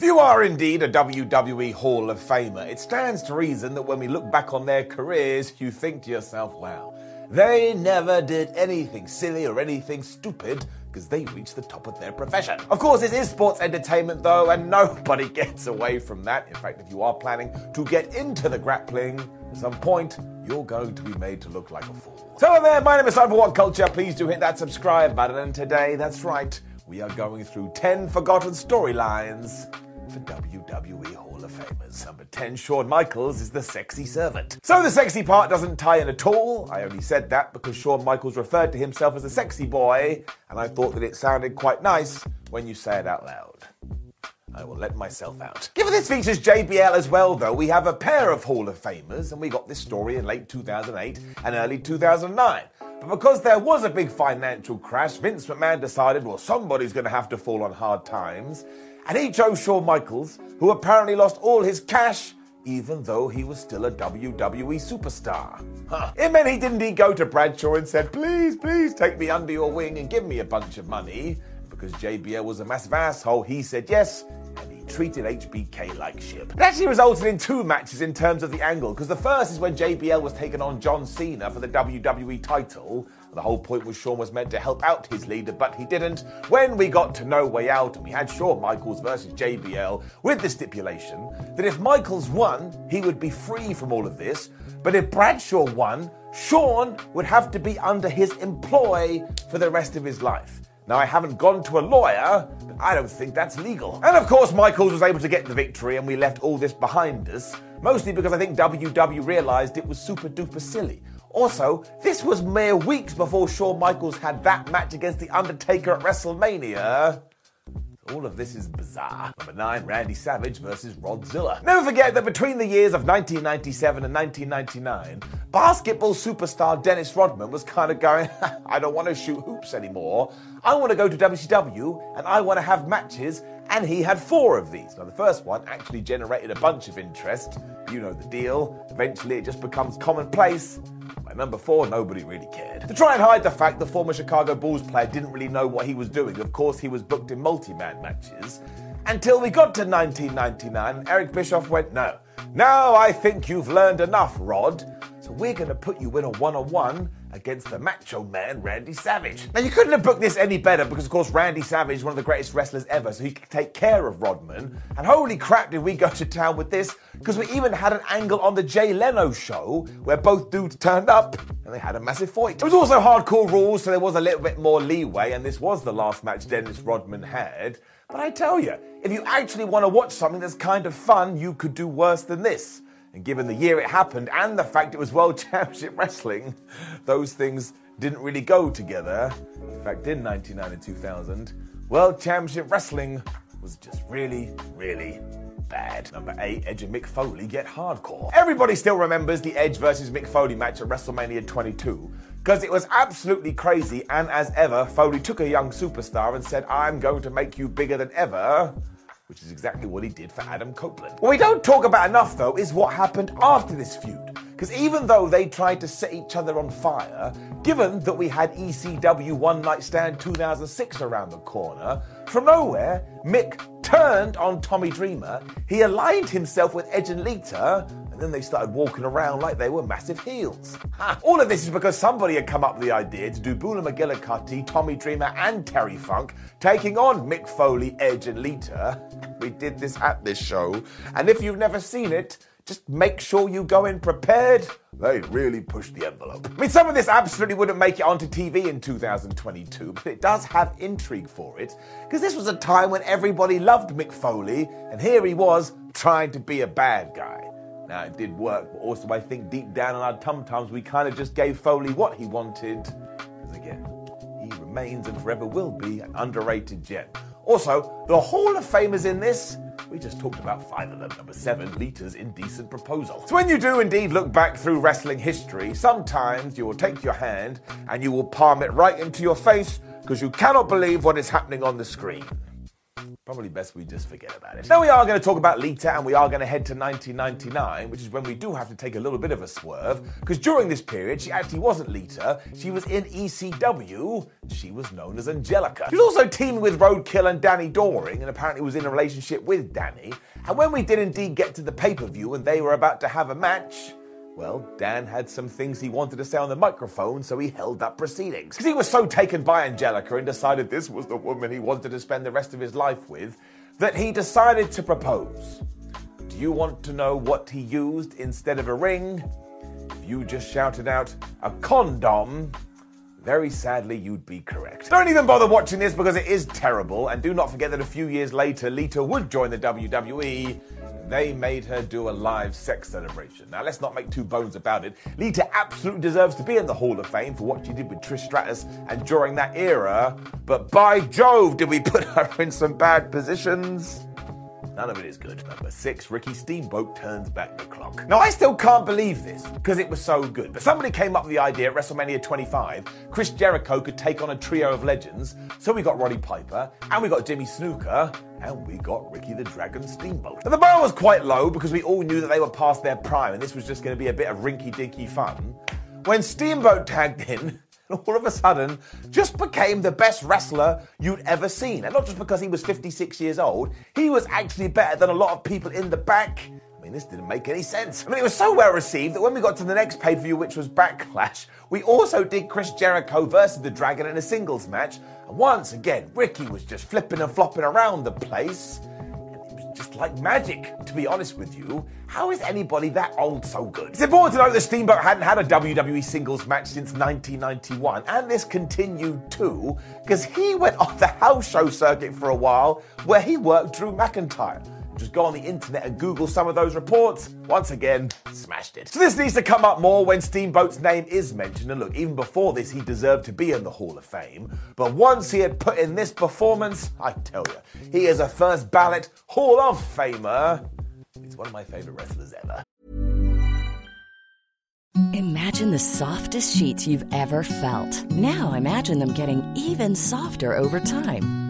If you are indeed a WWE Hall of Famer, it stands to reason that when we look back on their careers, you think to yourself, wow, they never did anything silly or anything stupid because they reached the top of their profession. Of course, it is sports entertainment though, and nobody gets away from that. In fact, if you are planning to get into the grappling, at some point, you're going to be made to look like a fool. So there, my name is Simon What Culture. Please do hit that subscribe button, and today, that's right, we are going through 10 forgotten storylines for WWE Hall of Famers. Number 10, Shawn Michaels is the sexy servant. So the sexy part doesn't tie in at all. I only said that because Shawn Michaels referred to himself as a sexy boy, and I thought that it sounded quite nice when you say it out loud. I will let myself out. Given this features JBL as well, though, we have a pair of Hall of Famers, and we got this story in late 2008 and early 2009. But because there was a big financial crash, Vince McMahon decided, well, somebody's going to have to fall on hard times and he chose Shawn Michaels, who apparently lost all his cash even though he was still a WWE superstar. Huh. It meant he didn't he go to Bradshaw and said, please, please take me under your wing and give me a bunch of money. Because JBL was a massive asshole, he said yes, and he treated HBK like shit. It actually resulted in two matches in terms of the angle, because the first is when JBL was taken on John Cena for the WWE title, the whole point was Shawn was meant to help out his leader, but he didn't. When we got to No Way Out and we had Shawn Michaels versus JBL with the stipulation that if Michaels won, he would be free from all of this, but if Bradshaw won, Shawn would have to be under his employ for the rest of his life. Now, I haven't gone to a lawyer, but I don't think that's legal. And of course, Michaels was able to get the victory, and we left all this behind us, mostly because I think WW realized it was super duper silly. Also, this was mere weeks before Shawn Michaels had that match against The Undertaker at WrestleMania. All of this is bizarre. Number 9, Randy Savage versus Rodzilla. Never forget that between the years of 1997 and 1999, basketball superstar Dennis Rodman was kind of going, I don't want to shoot hoops anymore. I want to go to WCW and I want to have matches. And he had four of these. Now, the first one actually generated a bunch of interest. You know the deal. Eventually, it just becomes commonplace at number four, nobody really cared. To try and hide the fact the former Chicago Bulls player didn't really know what he was doing, of course, he was booked in multi man matches. Until we got to 1999, Eric Bischoff went, No, now I think you've learned enough, Rod. So we're going to put you in a one on one against the macho man, Randy Savage. Now, you couldn't have booked this any better because, of course, Randy Savage is one of the greatest wrestlers ever, so he could take care of Rodman. And holy crap, did we go to town with this because we even had an angle on the Jay Leno show where both dudes turned up and they had a massive fight. It was also hardcore rules, so there was a little bit more leeway, and this was the last match Dennis Rodman had. But I tell you, if you actually want to watch something that's kind of fun, you could do worse than this. And given the year it happened and the fact it was World Championship Wrestling, those things didn't really go together. In fact, in 1999 and 2000, World Championship Wrestling was just really, really bad. Number 8, Edge and Mick Foley get hardcore. Everybody still remembers the Edge versus Mick Foley match at WrestleMania 22 because it was absolutely crazy, and as ever, Foley took a young superstar and said, I'm going to make you bigger than ever which is exactly what he did for Adam Copeland. What we don't talk about enough, though, is what happened after this feud. Because even though they tried to set each other on fire, given that we had ECW One Night Stand 2006 around the corner, from nowhere, Mick turned on Tommy Dreamer, he aligned himself with Edge and Lita, then they started walking around like they were massive heels. Ha. All of this is because somebody had come up with the idea to do Beulah McGillicutty, Tommy Dreamer, and Terry Funk taking on Mick Foley, Edge, and Lita. We did this at this show, and if you've never seen it, just make sure you go in prepared. They really pushed the envelope. I mean, some of this absolutely wouldn't make it onto TV in 2022, but it does have intrigue for it, because this was a time when everybody loved Mick Foley, and here he was trying to be a bad guy. Now, it did work, but also I think deep down in our tum tums, we kind of just gave Foley what he wanted. Because again, he remains and forever will be an underrated gem. Also, the Hall of Famers in this, we just talked about five of them. Number seven, Lita's Indecent Proposal. So when you do indeed look back through wrestling history, sometimes you will take your hand and you will palm it right into your face because you cannot believe what is happening on the screen. Probably best we just forget about it. Now we are going to talk about Lita and we are going to head to 1999, which is when we do have to take a little bit of a swerve, because during this period she actually wasn't Lita, she was in ECW, she was known as Angelica. She was also teaming with Roadkill and Danny Doring, and apparently was in a relationship with Danny. And when we did indeed get to the pay-per-view and they were about to have a match, well, Dan had some things he wanted to say on the microphone, so he held up proceedings. Because he was so taken by Angelica and decided this was the woman he wanted to spend the rest of his life with, that he decided to propose. Do you want to know what he used instead of a ring? If you just shouted out, a condom, very sadly, you'd be correct. Don't even bother watching this because it is terrible, and do not forget that a few years later, Lita would join the WWE they made her do a live sex celebration. Now, let's not make two bones about it. Lita absolutely deserves to be in the Hall of Fame for what she did with Trish Stratus and during that era, but by Jove, did we put her in some bad positions? None of it is good. Number six, Ricky Steamboat turns back the clock. Now, I still can't believe this because it was so good. But somebody came up with the idea at WrestleMania 25 Chris Jericho could take on a trio of legends. So we got Roddy Piper, and we got Jimmy Snuka, and we got Ricky the Dragon Steamboat. Now, the bar was quite low because we all knew that they were past their prime, and this was just going to be a bit of rinky dinky fun. When Steamboat tagged in, all of a sudden just became the best wrestler you'd ever seen. And not just because he was 56 years old, he was actually better than a lot of people in the back. I mean, this didn't make any sense. I mean, it was so well received that when we got to the next pay per view, which was Backlash, we also did Chris Jericho versus the Dragon in a singles match. And once again, Ricky was just flipping and flopping around the place just like magic, to be honest with you. How is anybody that old so good? It's important to note that Steamboat hadn't had a WWE singles match since 1991, and this continued too, because he went off the house show circuit for a while where he worked Drew McIntyre. Just go on the internet and Google some of those reports. Once again, smashed it. So this needs to come up more when Steamboat's name is mentioned. And look, even before this, he deserved to be in the Hall of Fame. But once he had put in this performance, I tell you, he is a first ballot Hall of Famer. He's one of my favorite wrestlers ever. Imagine the softest sheets you've ever felt. Now imagine them getting even softer over time.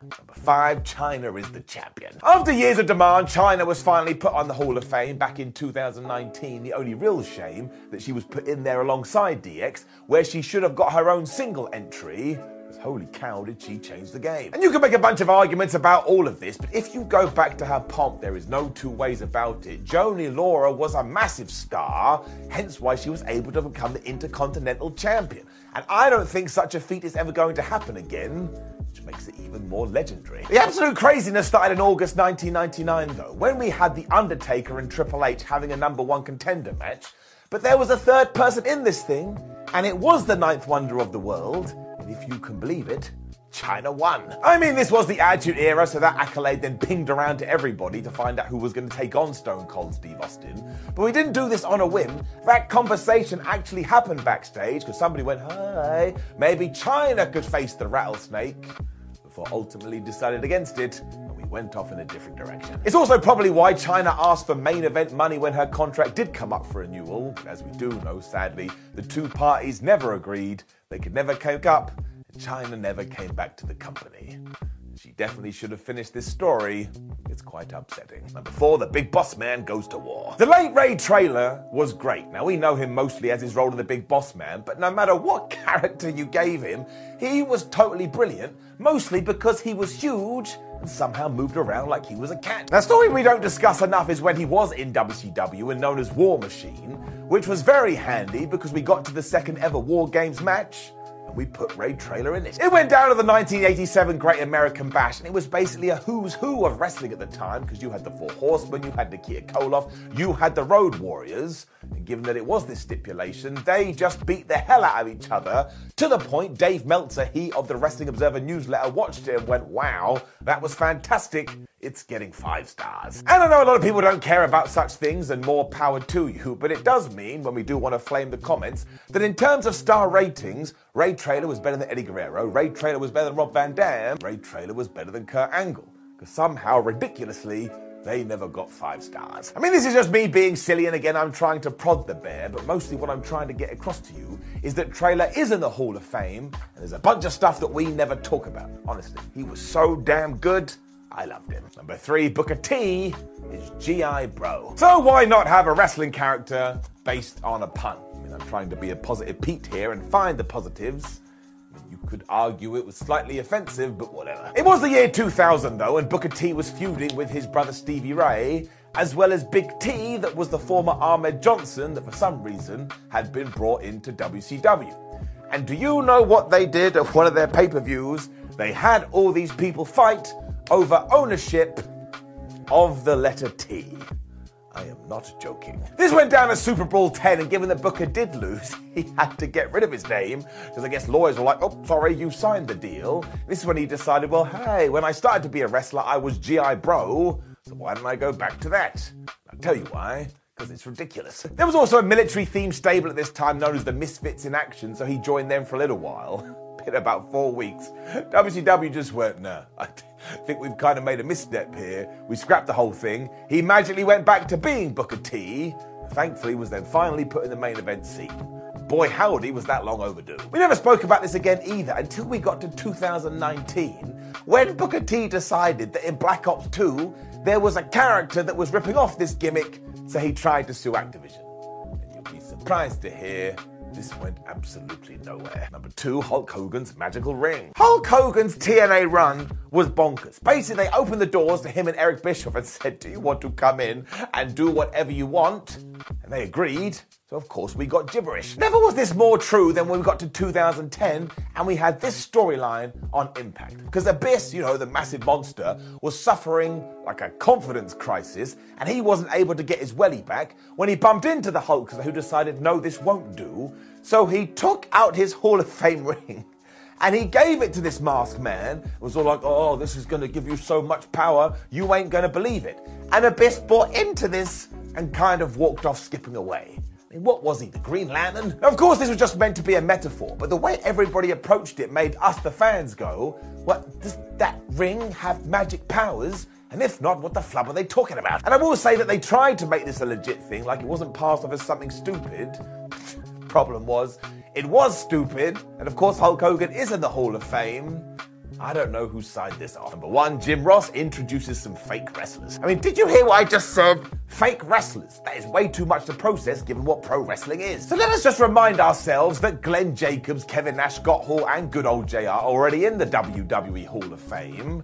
Number five, Chyna is the champion. After years of demand, Chyna was finally put on the Hall of Fame back in 2019. The only real shame that she was put in there alongside DX, where she should have got her own single entry holy cow, did she change the game? And you can make a bunch of arguments about all of this, but if you go back to her pomp, there is no two ways about it. Joanie Laurer was a massive star, hence why she was able to become the Intercontinental Champion. And I don't think such a feat is ever going to happen again which makes it even more legendary. The absolute craziness started in August 1999, though, when we had The Undertaker and Triple H having a number one contender match. But there was a third person in this thing, and it was the ninth wonder of the world, and if you can believe it, Chyna won. I mean, this was the Attitude Era, so that accolade then pinged around to everybody to find out who was going to take on Stone Cold Steve Austin. But we didn't do this on a whim. That conversation actually happened backstage because somebody went, "Hi, maybe Chyna could face the rattlesnake," before ultimately decided against it and we went off in a different direction. It's also probably why Chyna asked for main event money when her contract did come up for renewal. As we do know, sadly, the two parties never agreed, they could never cope up, and Chyna never came back to the company. She definitely should have finished this story. It's quite upsetting. Number four, the big boss man goes to war. The late Ray Traylor was great. Now, we know him mostly as his role in the big boss man, but no matter what character you gave him, he was totally brilliant, mostly because he was huge and somehow moved around like he was a cat. Now, a story we don't discuss enough is when he was in WCW and known as War Machine, which was very handy because we got to the second ever War Games match and we put Ray Traylor in it. It went down to the 1987 Great American Bash, and it was basically a who's who of wrestling at the time because you had the Four Horsemen, you had Nikita Koloff, you had the Road Warriors, given that it was this stipulation, they just beat the hell out of each other to the point Dave Meltzer, he of the Wrestling Observer newsletter, watched it and went, wow, that was fantastic it's getting five stars. And I know a lot of people don't care about such things, and more power to you, but it does mean, when we do want to flame the comments, that in terms of star ratings, Ray Traylor was better than Eddie Guerrero, Ray Traylor was better than Rob Van Dam, Ray Traylor was better than Kurt Angle. Because somehow, ridiculously, they never got five stars. I mean, this is just me being silly, and again, I'm trying to prod the bear, but mostly what I'm trying to get across to you is that Traylor is in the Hall of Fame, and there's a bunch of stuff that we never talk about. Honestly, he was so damn good. I loved him. Number three, Booker T is G.I. Bro. So why not have a wrestling character based on a pun? I mean, I'm trying to be a positive Pete here and find the positives. You could argue it was slightly offensive, but whatever. It was the year 2000 though, and Booker T was feuding with his brother Stevie Ray, as well as Big T, that was the former Ahmed Johnson that for some reason had been brought into WCW. And do you know what they did at one of their pay per views? They had all these people fight over ownership of the letter T. I am not joking. This went down at SuperBrawl 10, and given that Booker did lose, he had to get rid of his name because I guess lawyers were like, oh, sorry, you signed the deal. This is when he decided, well, hey, when I started to be a wrestler, I was G.I. Bro, so why don't I go back to that? I'll tell you why. Because it's ridiculous. There was also a military themed stable at this time known as the Misfits in Action, so he joined them for a little while. In about four weeks, WCW just went, nah, I think we've kind of made a misstep here. We scrapped the whole thing. He magically went back to being Booker T. Thankfully, was then finally put in the main event seat. Boy, howdy, was that long overdue. We never spoke about this again either until we got to 2019, when Booker T decided that in Black Ops 2, there was a character that was ripping off this gimmick, so he tried to sue Activision. And you'll be surprised to hear this went absolutely nowhere. Number two, Hulk Hogan's magical ring. Hulk Hogan's TNA run was bonkers. Basically, they opened the doors to him and Eric Bischoff and said, Do you want to come in and do whatever you want? And they agreed. So, of course, we got gibberish. Never was this more true than when we got to 2010 and we had this storyline on Impact. Because Abyss, you know, the massive monster, was suffering like a confidence crisis and he wasn't able to get his welly back when he bumped into the Hulk, who decided, no, this won't do. So he took out his Hall of Fame ring and he gave it to this masked man. It was all like, oh, this is going to give you so much power, you ain't going to believe it. And Abyss bought into this and kind of walked off skipping away. I mean, what was he, the Green Lantern? Of course, this was just meant to be a metaphor, but the way everybody approached it made us, the fans, go, What, does that ring have magic powers? And if not, what the flub are they talking about? And I will say that they tried to make this a legit thing, like it wasn't passed off as something stupid. Problem was, it was stupid, and of course, Hulk Hogan is in the Hall of Fame. I don't know who signed this off. Number one, Jim Ross introduces some fake wrestlers. I mean, did you hear what I just said? Fake wrestlers. That is way too much to process given what pro wrestling is. So let us just remind ourselves that Glenn Jacobs, Kevin Nash, Scott Hall, and good old JR are already in the WWE Hall of Fame.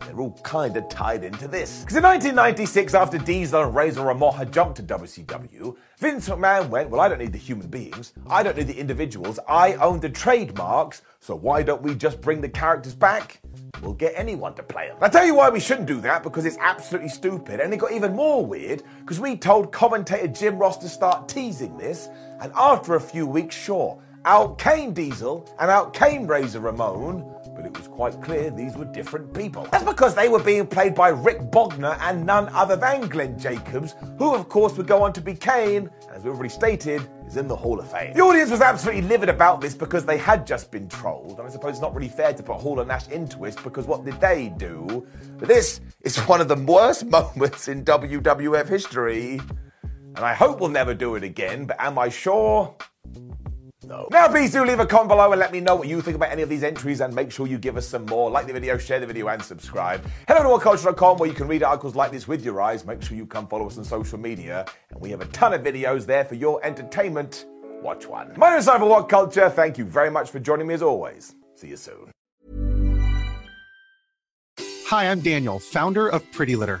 And they're all kind of tied into this. Because in 1996, after Diesel and Razor Ramon had jumped to WCW, Vince McMahon went, Well, I don't need the human beings. I don't need the individuals. I own the trademarks. So why don't we just bring the characters back? We'll get anyone to play them. I'll tell you why we shouldn't do that because it's absolutely stupid. And it got even more weird because we told commentator Jim Ross to start teasing this. And after a few weeks, sure, out came Diesel and out came Razor Ramon but it was quite clear these were different people. That's because they were being played by Rick Bogner and none other than Glenn Jacobs, who of course would go on to be Kane, as we've already stated, is in the Hall of Fame. The audience was absolutely livid about this because they had just been trolled, and I suppose it's not really fair to put Hall and Nash into it because what did they do? But this is one of the worst moments in WWF history, and I hope we'll never do it again, but am I sure? No. Now, please do leave a comment below and let me know what you think about any of these entries and make sure you give us some more. Like the video, share the video, and subscribe. Head over to whatculture.com where you can read articles like this with your eyes. Make sure you come follow us on social media. And we have a ton of videos there for your entertainment. Watch one. My name is Simon What Culture. Thank you very much for joining me as always. See you soon. Hi, I'm Daniel, founder of Pretty Litter.